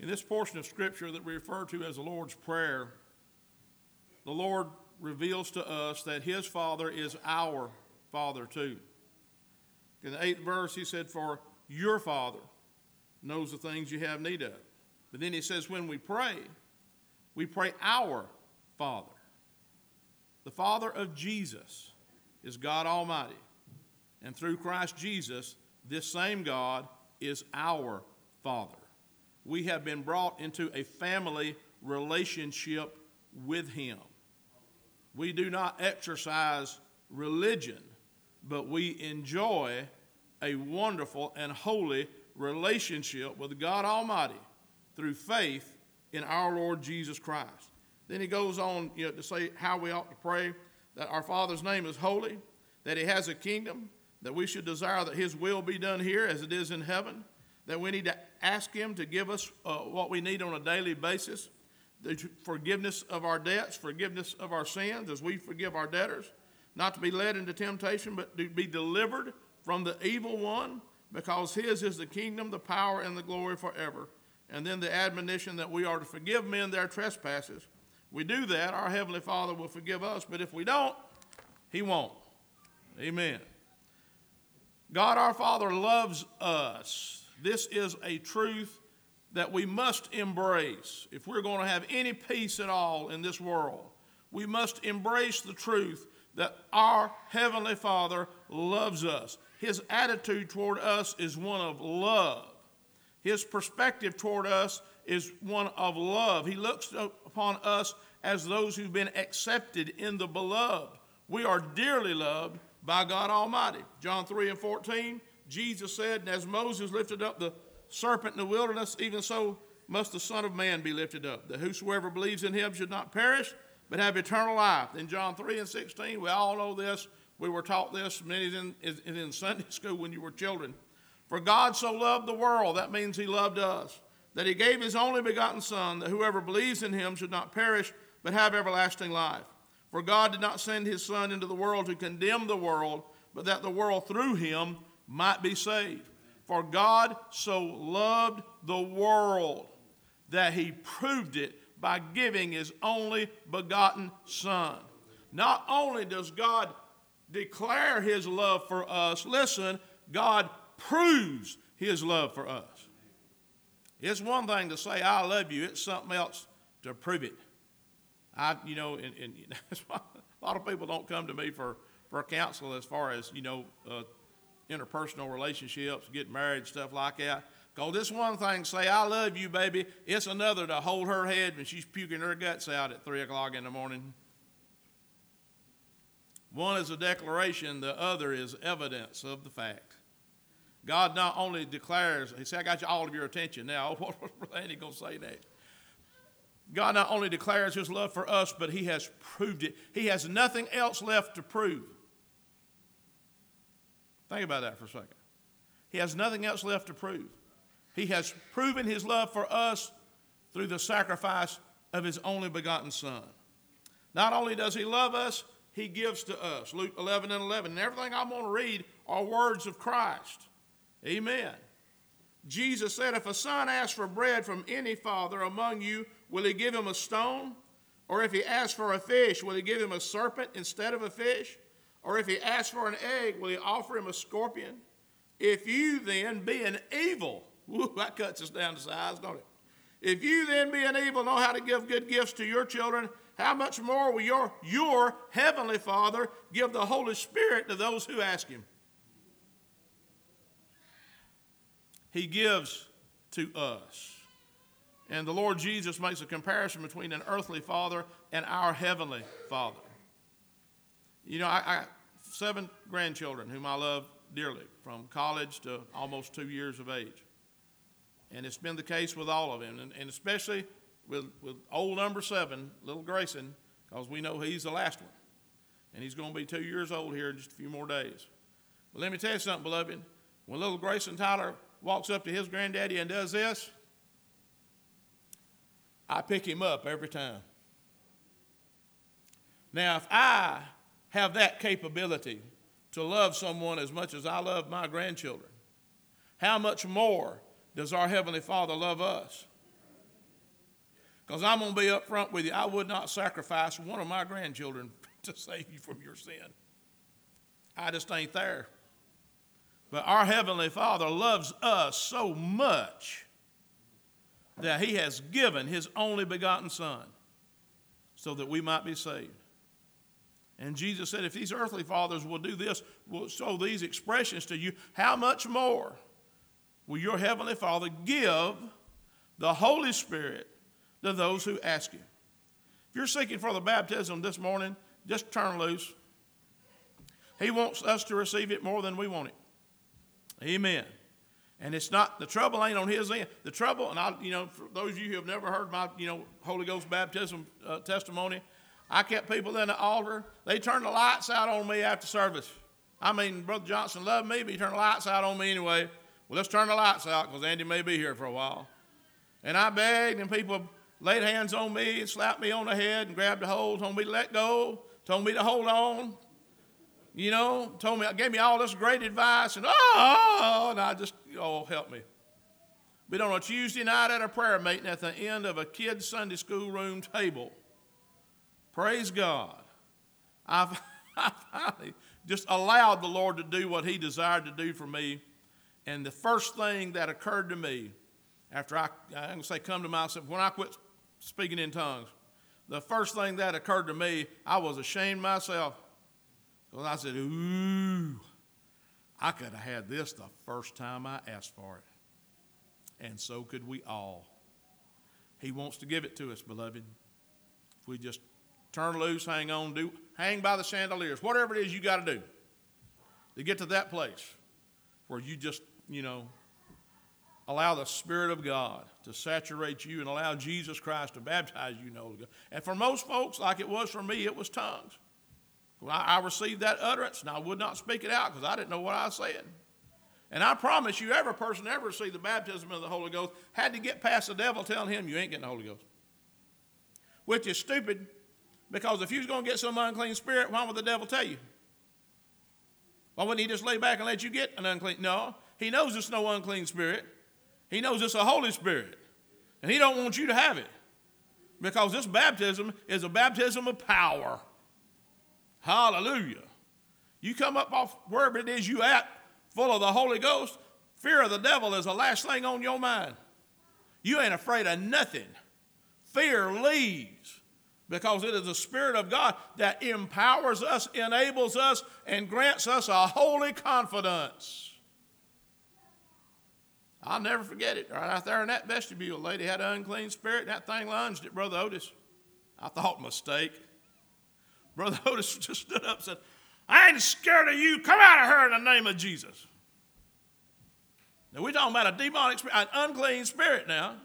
In this portion of Scripture that we refer to as the Lord's Prayer, the Lord reveals to us that His Father is our Father too. In the eighth verse, He said, For your Father knows the things you have need of. But then He says, When we pray, we pray our Father. The Father of Jesus is God Almighty. And through Christ Jesus, this same God is our Father. We have been brought into a family relationship with Him. We do not exercise religion, but we enjoy a wonderful and holy relationship with God Almighty through faith in our Lord Jesus Christ. Then he goes on you know, to say how we ought to pray that our Father's name is holy, that He has a kingdom, that we should desire that His will be done here as it is in heaven, that we need to ask Him to give us uh, what we need on a daily basis the forgiveness of our debts, forgiveness of our sins as we forgive our debtors, not to be led into temptation, but to be delivered from the evil one, because His is the kingdom, the power, and the glory forever. And then the admonition that we are to forgive men their trespasses. We do that, our Heavenly Father will forgive us, but if we don't, He won't. Amen. God our Father loves us. This is a truth that we must embrace if we're going to have any peace at all in this world. We must embrace the truth that our Heavenly Father loves us. His attitude toward us is one of love. His perspective toward us is one of love. He looks upon us as those who've been accepted in the beloved. We are dearly loved by God Almighty. John 3 and 14, Jesus said, And as Moses lifted up the serpent in the wilderness, even so must the Son of Man be lifted up, that whosoever believes in him should not perish, but have eternal life. In John 3 and 16, we all know this. We were taught this, many in, in, in Sunday school when you were children. For God so loved the world, that means he loved us, that he gave his only begotten Son, that whoever believes in him should not perish, but have everlasting life. For God did not send his Son into the world to condemn the world, but that the world through him might be saved. For God so loved the world that he proved it by giving his only begotten Son. Not only does God declare his love for us, listen, God proves his love for us. It's one thing to say, I love you, it's something else to prove it. I, you know, and, and a lot of people don't come to me for, for counsel as far as, you know, uh, interpersonal relationships, getting married, stuff like that. Because this one thing, say, I love you, baby. It's another to hold her head when she's puking her guts out at 3 o'clock in the morning. One is a declaration, the other is evidence of the fact. God not only declares, He said, I got you all of your attention now. What was Andy going to say next? God not only declares His love for us, but He has proved it. He has nothing else left to prove. Think about that for a second. He has nothing else left to prove. He has proven his love for us through the sacrifice of his only begotten Son. Not only does he love us, he gives to us. Luke 11 and 11. And everything I'm going to read are words of Christ. Amen. Jesus said, If a son asks for bread from any father among you, will he give him a stone? Or if he asks for a fish, will he give him a serpent instead of a fish? Or if he asks for an egg, will he offer him a scorpion? If you then, being evil, whoo, that cuts us down to size, don't it? If you then, being evil, know how to give good gifts to your children, how much more will your, your heavenly Father give the Holy Spirit to those who ask him? He gives to us. And the Lord Jesus makes a comparison between an earthly father and our heavenly father. You know, I, I seven grandchildren whom I love dearly, from college to almost two years of age. And it's been the case with all of them, and, and especially with, with old number seven, little Grayson, because we know he's the last one. And he's going to be two years old here in just a few more days. But let me tell you something, beloved. When little Grayson Tyler walks up to his granddaddy and does this, I pick him up every time. Now, if I have that capability to love someone as much as I love my grandchildren, how much more does our Heavenly Father love us? Because I'm going to be up front with you. I would not sacrifice one of my grandchildren to save you from your sin. I just ain't there. But our Heavenly Father loves us so much that He has given His only begotten Son so that we might be saved. And Jesus said, if these earthly fathers will do this, will show these expressions to you, how much more will your Heavenly Father give the Holy Spirit to those who ask Him? If you're seeking for the baptism this morning, just turn loose. He wants us to receive it more than we want it. Amen. And it's not the trouble ain't on his end. The trouble, and I, you know, for those of you who have never heard my, you know, Holy Ghost baptism uh, testimony, I kept people in the altar. They turned the lights out on me after service. I mean, Brother Johnson loved me, but he turned the lights out on me anyway. Well, let's turn the lights out because Andy may be here for a while. And I begged, and people laid hands on me and slapped me on the head and grabbed a hold, told me to let go, told me to hold on you know, told me, gave me all this great advice, and oh, and I just, oh, help me. But on a Tuesday night at a prayer meeting at the end of a kid's Sunday school room table, praise God, I've, I finally just allowed the Lord to do what He desired to do for me. And the first thing that occurred to me after I, I'm going to say, come to myself, when I quit speaking in tongues, the first thing that occurred to me, I was ashamed myself. Because I said, ooh, I could have had this the first time I asked for it. And so could we all. He wants to give it to us, beloved. If we just turn loose, hang on, do hang by the chandeliers, whatever it is you got to do to get to that place where you just, you know, allow the Spirit of God to saturate you and allow Jesus Christ to baptize you in the Holy Ghost. And for most folks, like it was for me, it was tongues. Well, I, I received that utterance and I would not speak it out because I didn't know what I was saying. And I promise you, every person ever received the baptism of the Holy Ghost had to get past the devil telling him you ain't getting the Holy Ghost. Which is stupid because if you was going to get some unclean spirit, why would the devil tell you? Why wouldn't he just lay back and let you get an unclean? No, he knows it's no unclean spirit. He knows it's a Holy Spirit. And he don't want you to have it. Because this baptism is a baptism of power. Hallelujah. You come up off wherever it is you at, full of the Holy Ghost, fear of the devil is the last thing on your mind. You ain't afraid of nothing. Fear leaves because it is the Spirit of God that empowers us, enables us, and grants us a holy confidence. I'll never forget it. Right out there in that vestibule, a lady had an unclean spirit, and that thing lunged at Brother Otis. I thought, mistake. Brother Otis just stood up and said, I ain't scared of you. Come out of her in the name of Jesus. Now, we're talking about a demonic spirit, an unclean spirit now.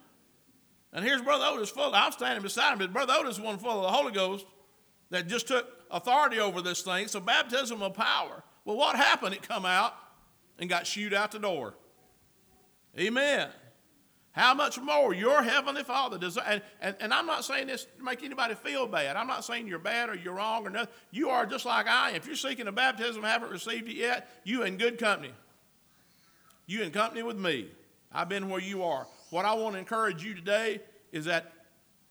And here's Brother Otis full. I'm standing beside him, but Brother Otis is one full of the Holy Ghost that just took authority over this thing. So, baptism of power. Well, what happened? It come out and got shooed out the door. Amen. How much more your heavenly Father does, and, and, and I'm not saying this to make anybody feel bad. I'm not saying you're bad or you're wrong or nothing. You are just like I am. If you're seeking a baptism haven't received it yet, you in good company. You in company with me. I've been where you are. What I want to encourage you today is that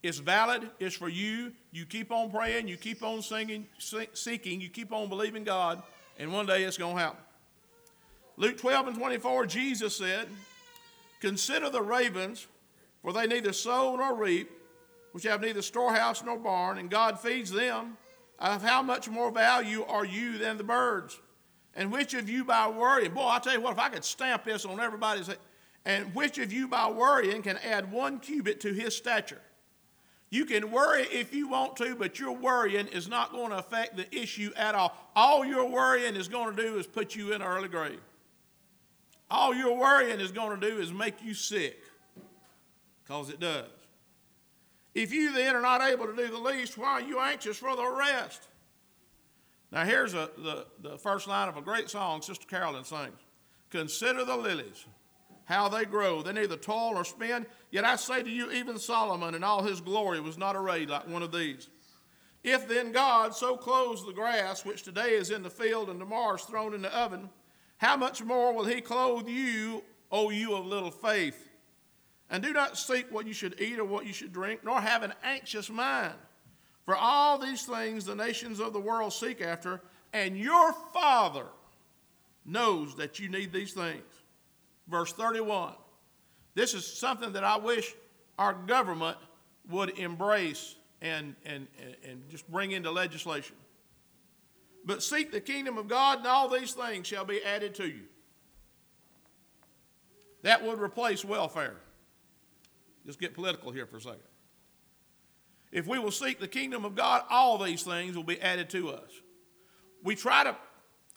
it's valid, it's for you. You keep on praying, you keep on singing, seeking, you keep on believing God, and one day it's going to happen. Luke 12 and 24, Jesus said, Consider the ravens, for they neither sow nor reap, which have neither storehouse nor barn, and God feeds them. Of how much more value are you than the birds? And which of you by worrying, boy, I tell you what, if I could stamp this on everybody's head, and which of you by worrying can add one cubit to his stature? You can worry if you want to, but your worrying is not going to affect the issue at all. All your worrying is going to do is put you in early grave. All your worrying is going to do is make you sick, because it does. If you then are not able to do the least, why are you anxious for the rest? Now, here's a, the, the first line of a great song Sister Carolyn sings Consider the lilies, how they grow. They neither toil nor spin. Yet I say to you, even Solomon in all his glory was not arrayed like one of these. If then God so clothes the grass, which today is in the field and tomorrow is thrown in the oven, how much more will he clothe you, O you of little faith? And do not seek what you should eat or what you should drink, nor have an anxious mind. For all these things the nations of the world seek after, and your Father knows that you need these things. Verse 31. This is something that I wish our government would embrace and, and, and just bring into legislation. But seek the kingdom of God, and all these things shall be added to you. That would replace welfare. Just get political here for a second. If we will seek the kingdom of God, all these things will be added to us. We try to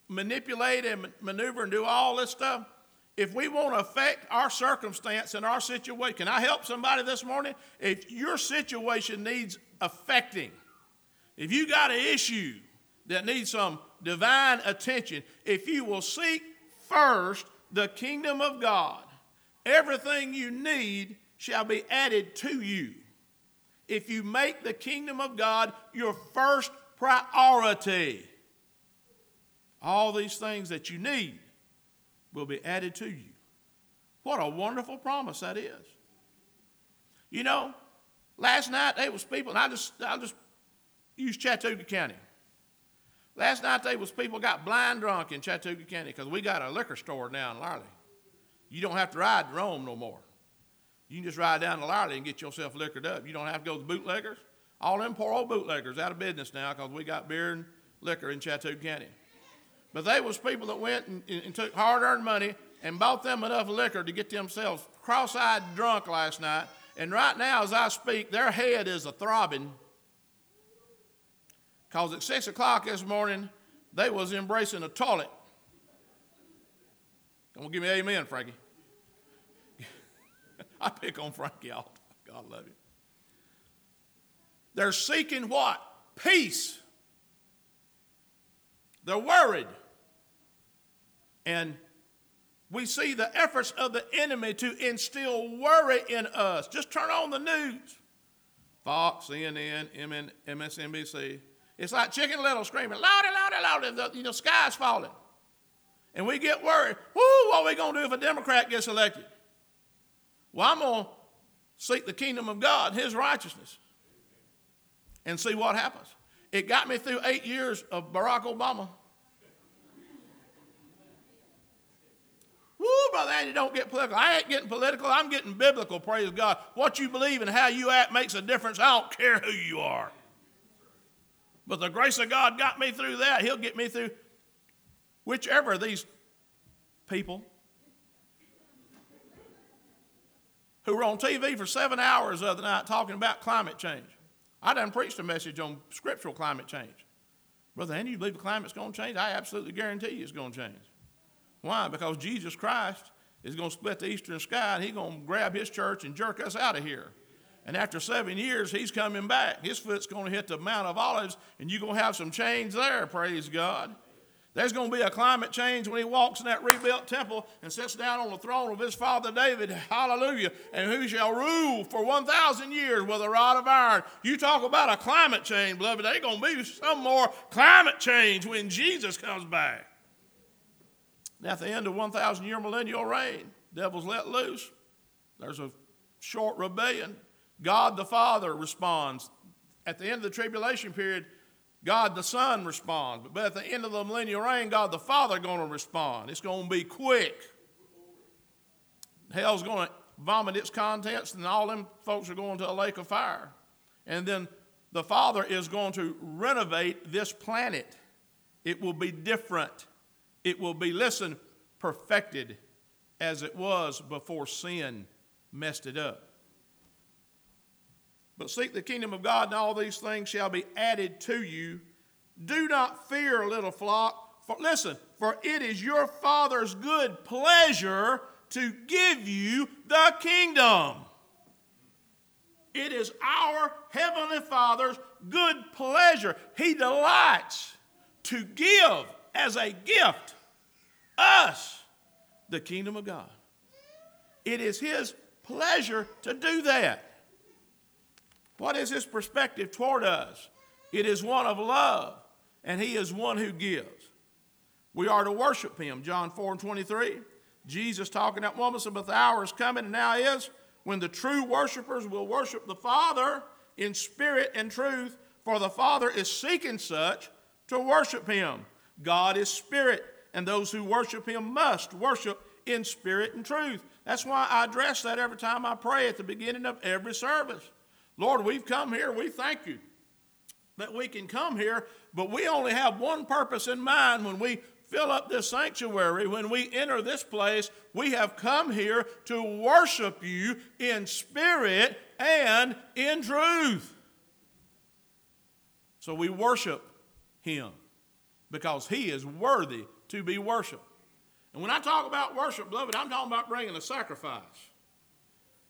manipulate and maneuver and do all this stuff. If we want to affect our circumstance and our situation, can I help somebody this morning? If your situation needs affecting, if you got an issue that needs some divine attention, if you will seek first the kingdom of God, everything you need shall be added to you. If you make the kingdom of God your first priority, all these things that you need will be added to you. What a wonderful promise that is. You know, last night there was people, and I just I just use Chattooga County. Last night there was people got blind drunk in Chattooga County because we got a liquor store now in Lyerly. You don't have to ride to Rome no more. You can just ride down to Lyerly and get yourself liquored up. You don't have to go to the bootleggers. All them poor old bootleggers out of business now because we got beer and liquor in Chattooga County. But they was people that went and, and took hard-earned money and bought them enough liquor to get themselves cross-eyed drunk last night. And right now, as I speak, their head is a throbbing. Because at 6 o'clock this morning, they was embracing a toilet. Come on, give me amen, Frankie. I pick on Frankie all the time. God love you. They're seeking what? Peace. They're worried. And we see the efforts of the enemy to instill worry in us. Just turn on the news. Fox, CNN, MSNBC. It's like Chicken Little screaming, louder, louder, louder. The you know, sky's falling. And we get worried. Whoo, what are we going to do if a Democrat gets elected? Well, I'm going to seek the kingdom of God, His righteousness, and see what happens. It got me through eight years of Barack Obama. Woo, Brother Andy, don't get political. I ain't getting political. I'm getting biblical, praise God. What you believe and how you act makes a difference. I don't care who you are. But the grace of God got me through that. He'll get me through whichever of these people who were on TV for seven hours the other night talking about climate change. I done preached a message on scriptural climate change. Brother Andy, you believe the climate's going to change? I absolutely guarantee you it's going to change. Why? Because Jesus Christ is going to split the eastern sky and he's going to grab his church and jerk us out of here. And after seven years, he's coming back. His foot's going to hit the Mount of Olives, and you're going to have some change there, praise God. There's going to be a climate change when he walks in that rebuilt temple and sits down on the throne of his father David. Hallelujah. And who shall rule for 1,000 years with a rod of iron. You talk about a climate change, beloved. There's going to be some more climate change when Jesus comes back. Now, at the end of 1,000 year millennial reign, devil's let loose. There's a short rebellion. God the Father responds. At the end of the tribulation period, God the Son responds. But at the end of the millennial reign, God the Father going to respond. It's going to be quick. Hell's going to vomit its contents, and all them folks are going to a lake of fire. And then the Father is going to renovate this planet. It will be different. It will be, listen, perfected as it was before sin messed it up. But seek the kingdom of God, and all these things shall be added to you. Do not fear, little flock. For, listen, for it is your Father's good pleasure to give you the kingdom. It is our Heavenly Father's good pleasure. He delights to give as a gift us the kingdom of God. It is His pleasure to do that. What is His perspective toward us? It is one of love, and He is one who gives. We are to worship Him, John 4 and 23. Jesus talking that woman said, But the hour is coming, and now is, when the true worshipers will worship the Father in spirit and truth, for the Father is seeking such to worship him. God is spirit, and those who worship him must worship in spirit and truth. That's why I address that every time I pray at the beginning of every service. Lord, we've come here. We thank you that we can come here, but we only have one purpose in mind when we fill up this sanctuary, when we enter this place. We have come here to worship you in spirit and in truth. So we worship him because he is worthy to be worshiped. And when I talk about worship, beloved, I'm talking about bringing a sacrifice.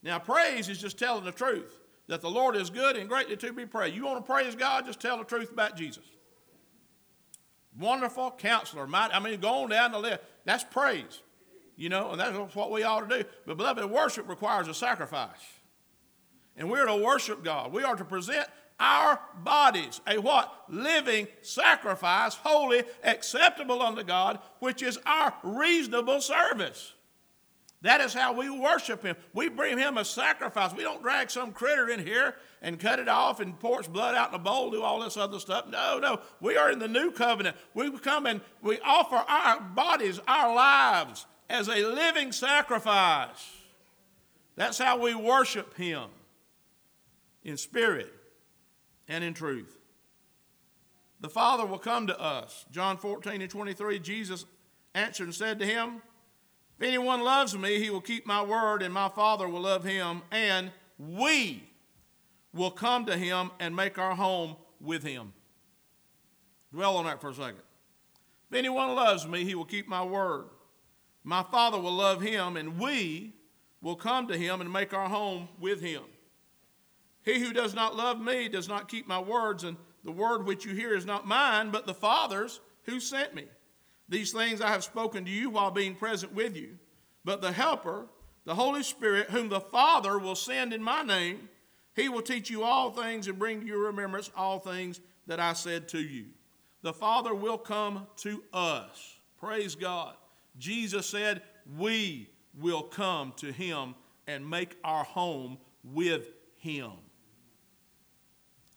Now, praise is just telling the truth that the Lord is good and greatly to be praised. You want to praise God, just tell the truth about Jesus. Wonderful counselor. Might, I mean, go on down the list. That's praise, you know, and that's what we ought to do. But, beloved, worship requires a sacrifice. And we're to worship God. We are to present our bodies a what? Living sacrifice, holy, acceptable unto God, which is our reasonable service. That is how we worship Him. We bring Him a sacrifice. We don't drag some critter in here and cut it off and pour its blood out in a bowl, do all this other stuff. No, no. We are in the new covenant. We come and we offer our bodies, our lives, as a living sacrifice. That's how we worship Him in spirit and in truth. The Father will come to us. John 14 and 23, Jesus answered and said to him, If anyone loves me, he will keep my word, and my Father will love him, and we will come to him and make our home with him. Dwell on that for a second. If anyone loves me, he will keep my word. My Father will love him, and we will come to him and make our home with him. He who does not love me does not keep my words, and the word which you hear is not mine, but the Father's who sent me. These things I have spoken to you while being present with you. But the Helper, the Holy Spirit, whom the Father will send in my name, he will teach you all things and bring to your remembrance all things that I said to you. The Father will come to us. Praise God. Jesus said, We will come to him and make our home with him.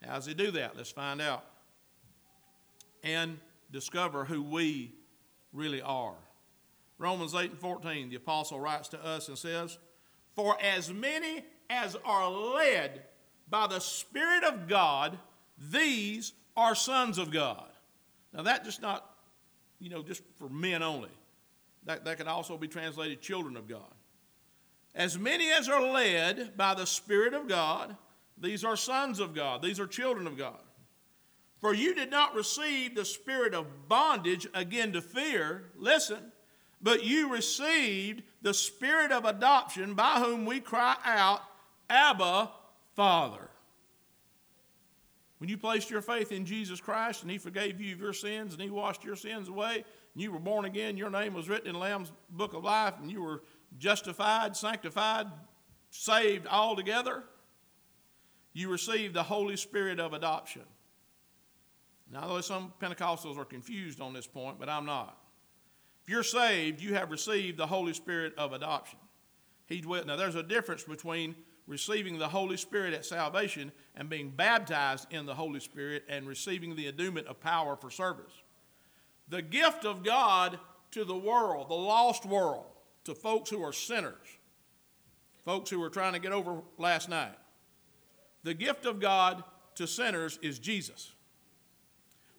How does he do that? Let's find out. And discover who we really are. Romans 8 and 14, the apostle writes to us and says, For as many as are led by the Spirit of God, these are sons of God. Now, that just not, you know, just for men only. That, that can also be translated children of God. As many as are led by the Spirit of God, these are sons of God, these are children of God. For you did not receive the spirit of bondage again to fear, listen, but you received the spirit of adoption by whom we cry out, Abba, Father. When you placed your faith in Jesus Christ and He forgave you of your sins and He washed your sins away, and you were born again, your name was written in Lamb's book of life, and you were justified, sanctified, saved altogether you receive the Holy Spirit of adoption. Now, though some Pentecostals are confused on this point, but I'm not. If you're saved, you have received the Holy Spirit of adoption. He dwelt. Now, there's a difference between receiving the Holy Spirit at salvation and being baptized in the Holy Spirit and receiving the endowment of power for service. The gift of God to the world, the lost world, to folks who are sinners, folks who were trying to get over last night. The gift of God to sinners is Jesus.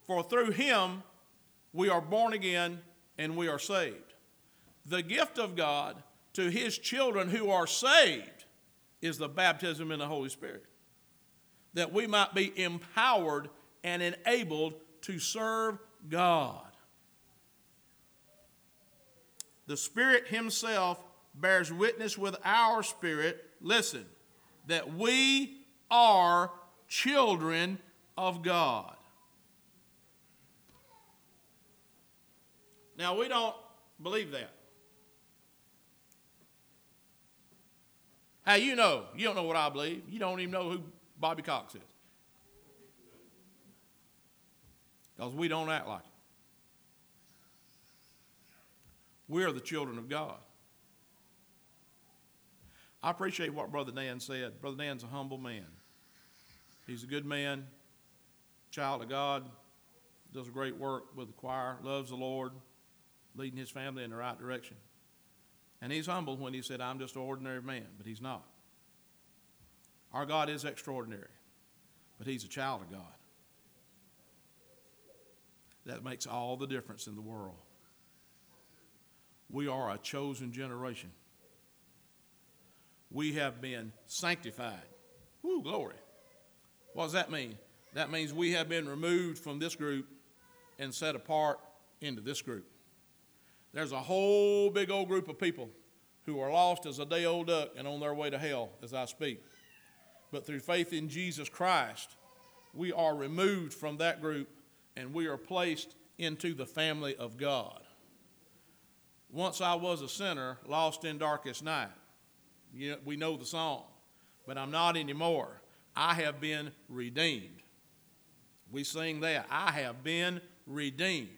For through him we are born again and we are saved. The gift of God to his children who are saved is the baptism in the Holy Spirit, that we might be empowered and enabled to serve God. The Spirit Himself bears witness with our spirit, listen, that we are children of God. Now, we don't believe that. How you know? You don't know what I believe. You don't even know who Bobby Cox is. Because we don't act like it. We are the children of God. I appreciate what Brother Dan said. Brother Dan's a humble man. He's a good man, child of God, does a great work with the choir, loves the Lord, leading his family in the right direction. And he's humble when he said, I'm just an ordinary man, but he's not. Our God is extraordinary, but he's a child of God. That makes all the difference in the world. We are a chosen generation. We have been sanctified. Woo, glory. What does that mean? That means we have been removed from this group and set apart into this group. There's a whole big old group of people who are lost as a day old duck and on their way to hell as I speak. But through faith in Jesus Christ, we are removed from that group and we are placed into the family of God. Once I was a sinner, lost in darkest night. You know, we know the song, but I'm not anymore. I have been redeemed. We sing that. I have been redeemed.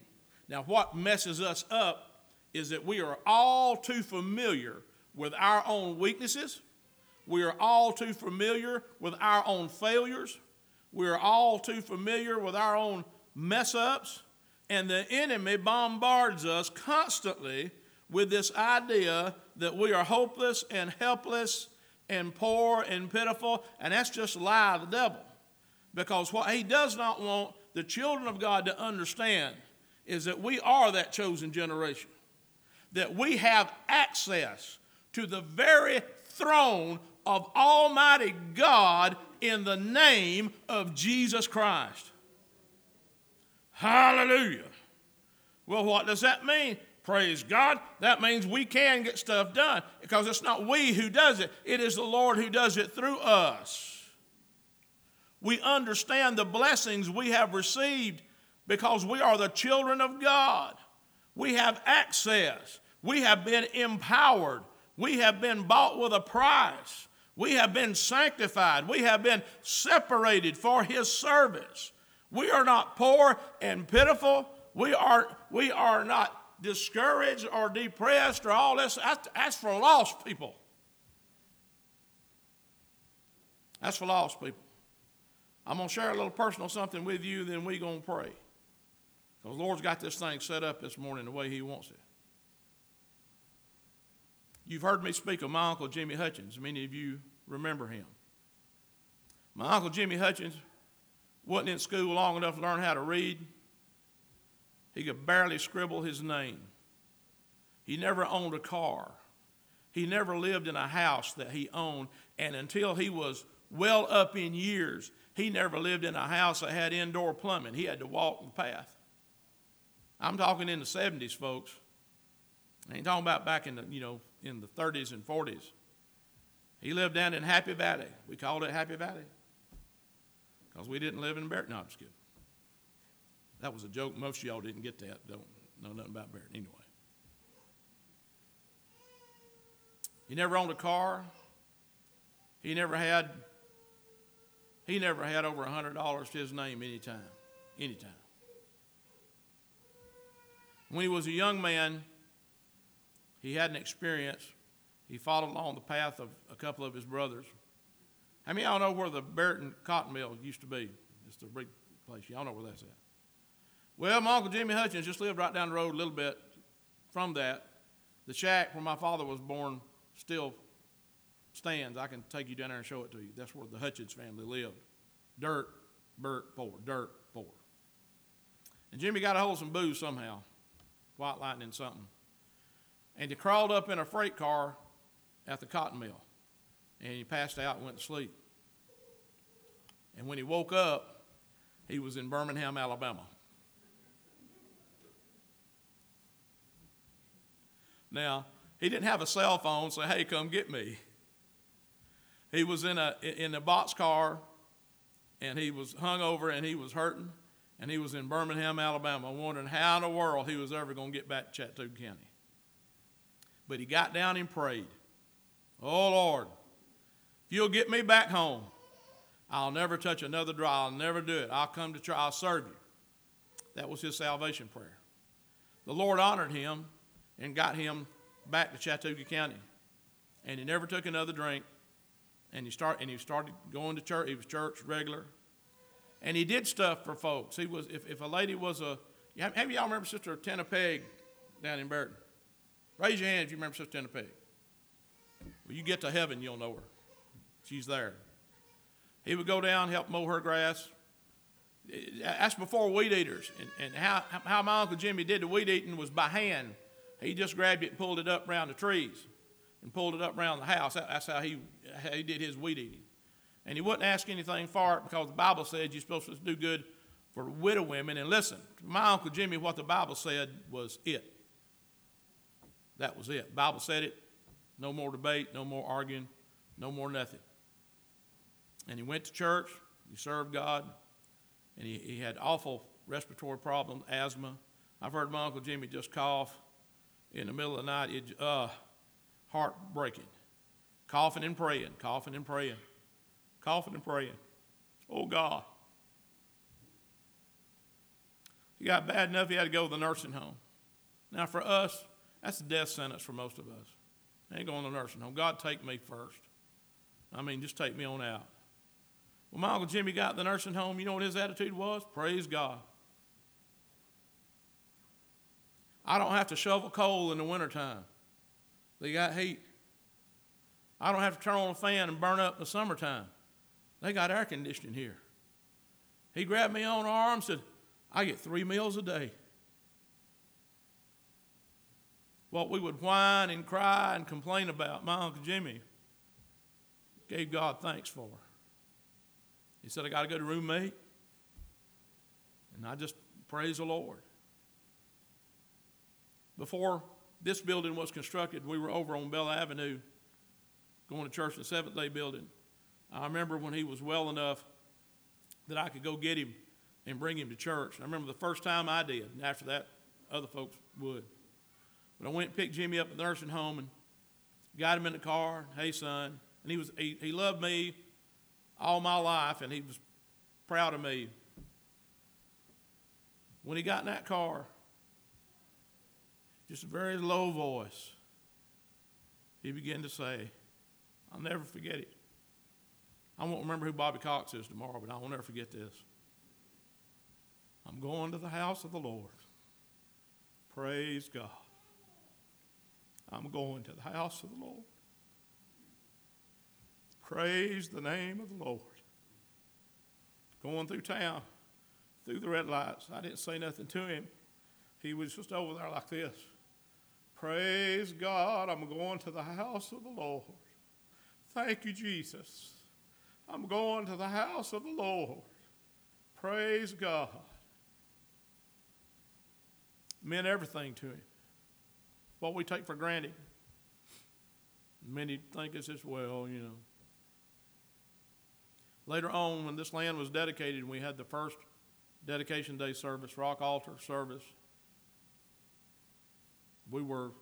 Now, what messes us up is that we are all too familiar with our own weaknesses. We are all too familiar with our own failures. We are all too familiar with our own mess ups. And the enemy bombards us constantly with this idea that we are hopeless and helpless and poor and pitiful. And that's just a lie of the devil. Because what he does not want the children of God to understand is that we are that chosen generation that we have access to the very throne of Almighty God in the name of Jesus Christ. Hallelujah. Well, what does that mean? Praise God. That means we can get stuff done because it's not we who does it, it is the Lord who does it through us. We understand the blessings we have received because we are the children of God. We have access. We have been empowered. We have been bought with a price. We have been sanctified. We have been separated for His service. We are not poor and pitiful. We are, we are not discouraged or depressed or all this. That's, that's for lost people. That's for lost people. I'm going to share a little personal something with you, then we're going to pray. Because the Lord's got this thing set up this morning the way He wants it. You've heard me speak of my Uncle Jimmy Hutchins. Many of you remember him. My Uncle Jimmy Hutchins wasn't in school long enough to learn how to read. He could barely scribble his name. He never owned a car. He never lived in a house that he owned. And until he was well up in years, he never lived in a house that had indoor plumbing. He had to walk the path. I'm talking in the 70s, folks. I ain't talking about back in the, you know, in the 30s and 40s. He lived down in Happy Valley. We called it Happy Valley because we didn't live in Barrett. No, I'm just kidding. That was a joke. Most of y'all didn't get that. Don't know nothing about Barrett anyway. He never owned a car. He never had. He never had over a hundred dollars to his name anytime, anytime. When he was a young man, he had an experience. He followed along the path of a couple of his brothers. How many of y'all know where the Barrington Cotton Mill used to be? It's the big place. Y'all know where that's at. Well, my Uncle Jimmy Hutchins just lived right down the road a little bit from that. The shack where my father was born still stands. I can take you down there and show it to you. That's where the Hutchins family lived. Dirt, dirt, poor, dirt, poor. And Jimmy got a hold of some booze somehow, white lightning something and he crawled up in a freight car at the cotton mill. And he passed out and went to sleep. And when he woke up, he was in Birmingham, Alabama. Now, he didn't have a cell phone, so hey, come get me. He was in a in a boxcar, and he was hung over and he was hurting, and he was in Birmingham, Alabama, wondering how in the world he was ever going to get back to Chattooga County. But he got down and prayed. Oh, Lord, if you'll get me back home, I'll never touch another draw. I'll never do it. I'll come to try. I'll serve you. That was his salvation prayer. The Lord honored him and got him back to Chattooga County. and he never took another drink. And he start and he started going to church. He was church regular, and he did stuff for folks. He was if, if a lady was a have y'all remember Sister Tina Peg down in Burton? Raise your hand if you remember Sister Tina Peg. When you get to heaven, you'll know her. She's there. He would go down, help mow her grass. That's before weed eaters. And, and how, how my Uncle Jimmy did the weed eating was by hand. He just grabbed it and pulled it up around the trees and pulled it up around the house. That's how he, how he did his weed eating. And he wouldn't ask anything for it because the Bible said you're supposed to do good for widow women. And listen, my Uncle Jimmy, what the Bible said was it. That was it. The Bible said it. No more debate, no more arguing, no more nothing. And he went to church, he served God, and he, he had awful respiratory problems, asthma. I've heard my Uncle Jimmy just cough in the middle of the night. It, uh, heartbreaking. Coughing and praying, coughing and praying, coughing and praying. Oh God. He got bad enough he had to go to the nursing home. Now, for us, that's a death sentence for most of us. I ain't going to nursing home. God, take me first. I mean, just take me on out. When my Uncle Jimmy got the nursing home, you know what his attitude was? Praise God. I don't have to shovel coal in the wintertime. They got heat. I don't have to turn on a fan and burn up in the summertime. They got air conditioning here. He grabbed me on the arm and said, I get three meals a day. What we would whine and cry and complain about, my Uncle Jimmy gave God thanks for. He said, I got to go to roommate. And I just praise the Lord. Before this building was constructed, we were over on Bell Avenue going to church in the Seventh day building. I remember when he was well enough that I could go get him and bring him to church. I remember the first time I did, and after that, other folks would. But I went and picked Jimmy up at the nursing home and got him in the car. Hey, son. And he, was, he, he loved me all my life, and he was proud of me. When he got in that car, just a very low voice, he began to say, I'll never forget it. I won't remember who Bobby Cox is tomorrow, but I will never forget this. I'm going to the house of the Lord. Praise God. I'm going to the house of the Lord. Praise the name of the Lord. Going through town, through the red lights. I didn't say nothing to him. He was just over there like this. Praise God, I'm going to the house of the Lord. Thank you, Jesus. I'm going to the house of the Lord. Praise God. Meant everything to him. What we take for granted. Many think it's as well, you know. Later on, when this land was dedicated, we had the first dedication day service, rock altar service. We were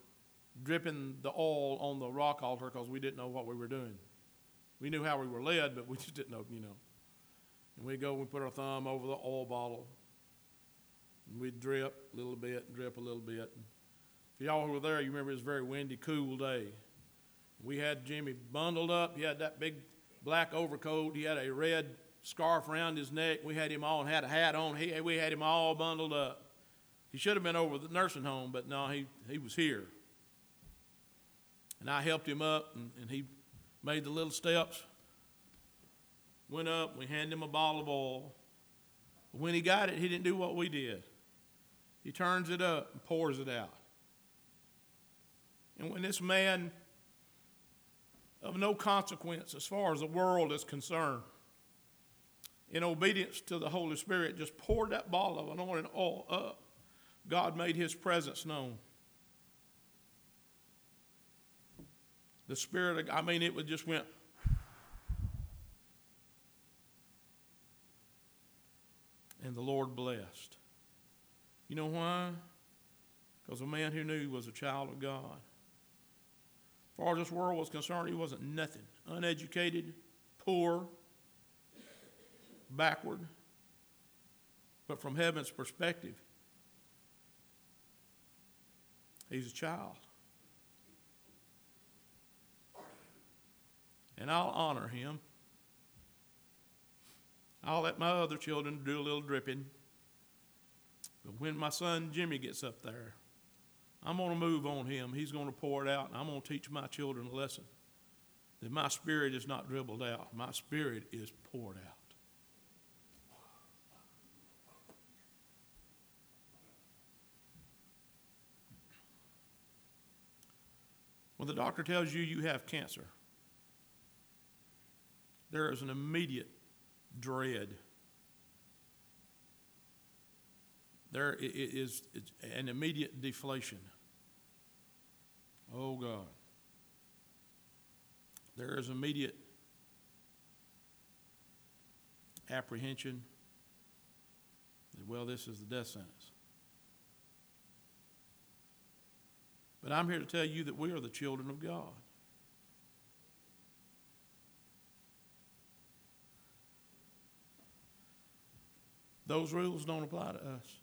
dripping the oil on the rock altar because we didn't know what we were doing. We knew how we were led, but we just didn't know, you know. And we'd go, we put our thumb over the oil bottle, and we'd drip a little bit and drip a little bit. And if y'all were there, you remember it was a very windy, cool day. We had Jimmy bundled up. He had that big black overcoat. He had a red scarf around his neck. We had him all and had a hat on. He, we had him all bundled up. He should have been over the nursing home, but no, he, he was here. And I helped him up, and, and he made the little steps. Went up, we handed him a bottle of oil. When he got it, he didn't do what we did. He turns it up and pours it out. And when this man of no consequence as far as the world is concerned. In obedience to the Holy Spirit, just poured that bottle of anointing oil up. God made his presence known. The Spirit, of, I mean, it would just went. And the Lord blessed. You know why? Because a man who knew he was a child of God as far as this world was concerned, he wasn't nothing. Uneducated, poor, backward. But from heaven's perspective, he's a child. And I'll honor him. I'll let my other children do a little dripping. But when my son Jimmy gets up there, I'm going to move on him. He's going to pour it out, and I'm going to teach my children a lesson that my spirit is not dribbled out, my spirit is poured out. When the doctor tells you you have cancer, there is an immediate dread. There is an immediate deflation. Oh God. There is immediate apprehension that, well, this is the death sentence. But I'm here to tell you that we are the children of God. Those rules don't apply to us.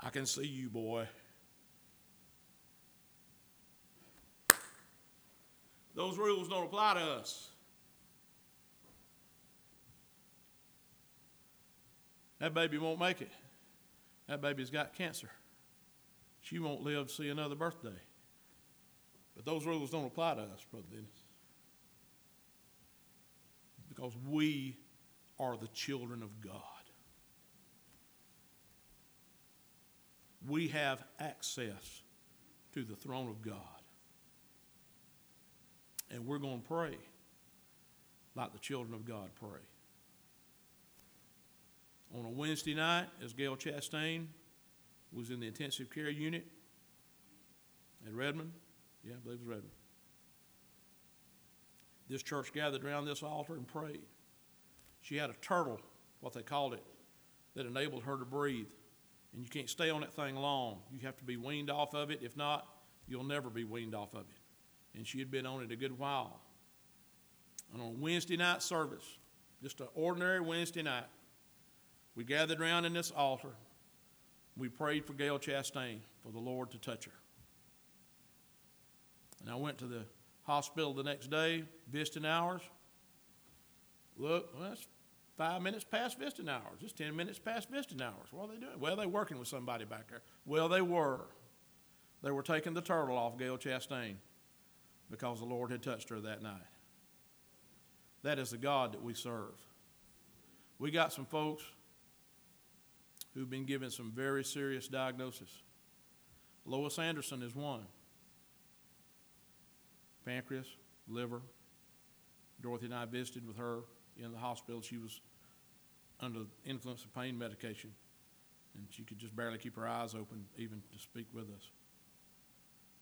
I can see you, boy. Those rules don't apply to us. That baby won't make it. That baby's got cancer. She won't live to see another birthday. But those rules don't apply to us, Brother Dennis. Because we are the children of God. We have access to the throne of God. And we're going to pray like the children of God pray on a Wednesday night as Gail Chastain was in the intensive care unit at Redmond. Yeah, I believe it was Redmond. This church gathered around this altar and prayed. She had a turtle, what they called it, that enabled her to breathe. And you can't stay on that thing long. You have to be weaned off of it. If not, you'll never be weaned off of it. And she had been on it a good while. And on a Wednesday night service, just an ordinary Wednesday night, we gathered around in this altar. We prayed for Gail Chastain, for the Lord to touch her. And I went to the hospital the next day, visiting hours. Look, well, that's five minutes past visiting hours. It's 10 minutes past visiting hours. What are they doing? Well, they're working with somebody back there. Well, they were. They were taking the turtle off Gail Chastain because the Lord had touched her that night. That is the God that we serve. We got some folks who've been given some very serious diagnosis. Lois Anderson is one pancreas, liver. Dorothy and I visited with her in the hospital. She was under the influence of pain medication, and she could just barely keep her eyes open even to speak with us.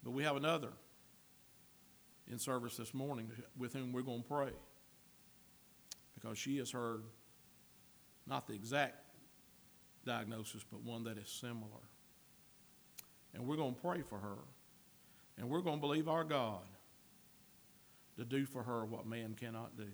But we have another in service this morning with whom we're going to pray because she has heard not the exact diagnosis, but one that is similar. And we're going to pray for her. And we're going to believe our God to do for her what man cannot do.